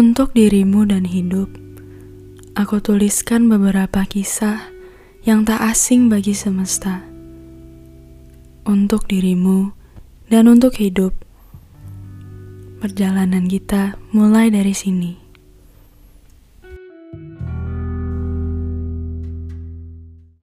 Untuk dirimu dan hidup, aku tuliskan beberapa kisah yang tak asing bagi semesta. Untuk dirimu dan untuk hidup, perjalanan kita mulai dari sini.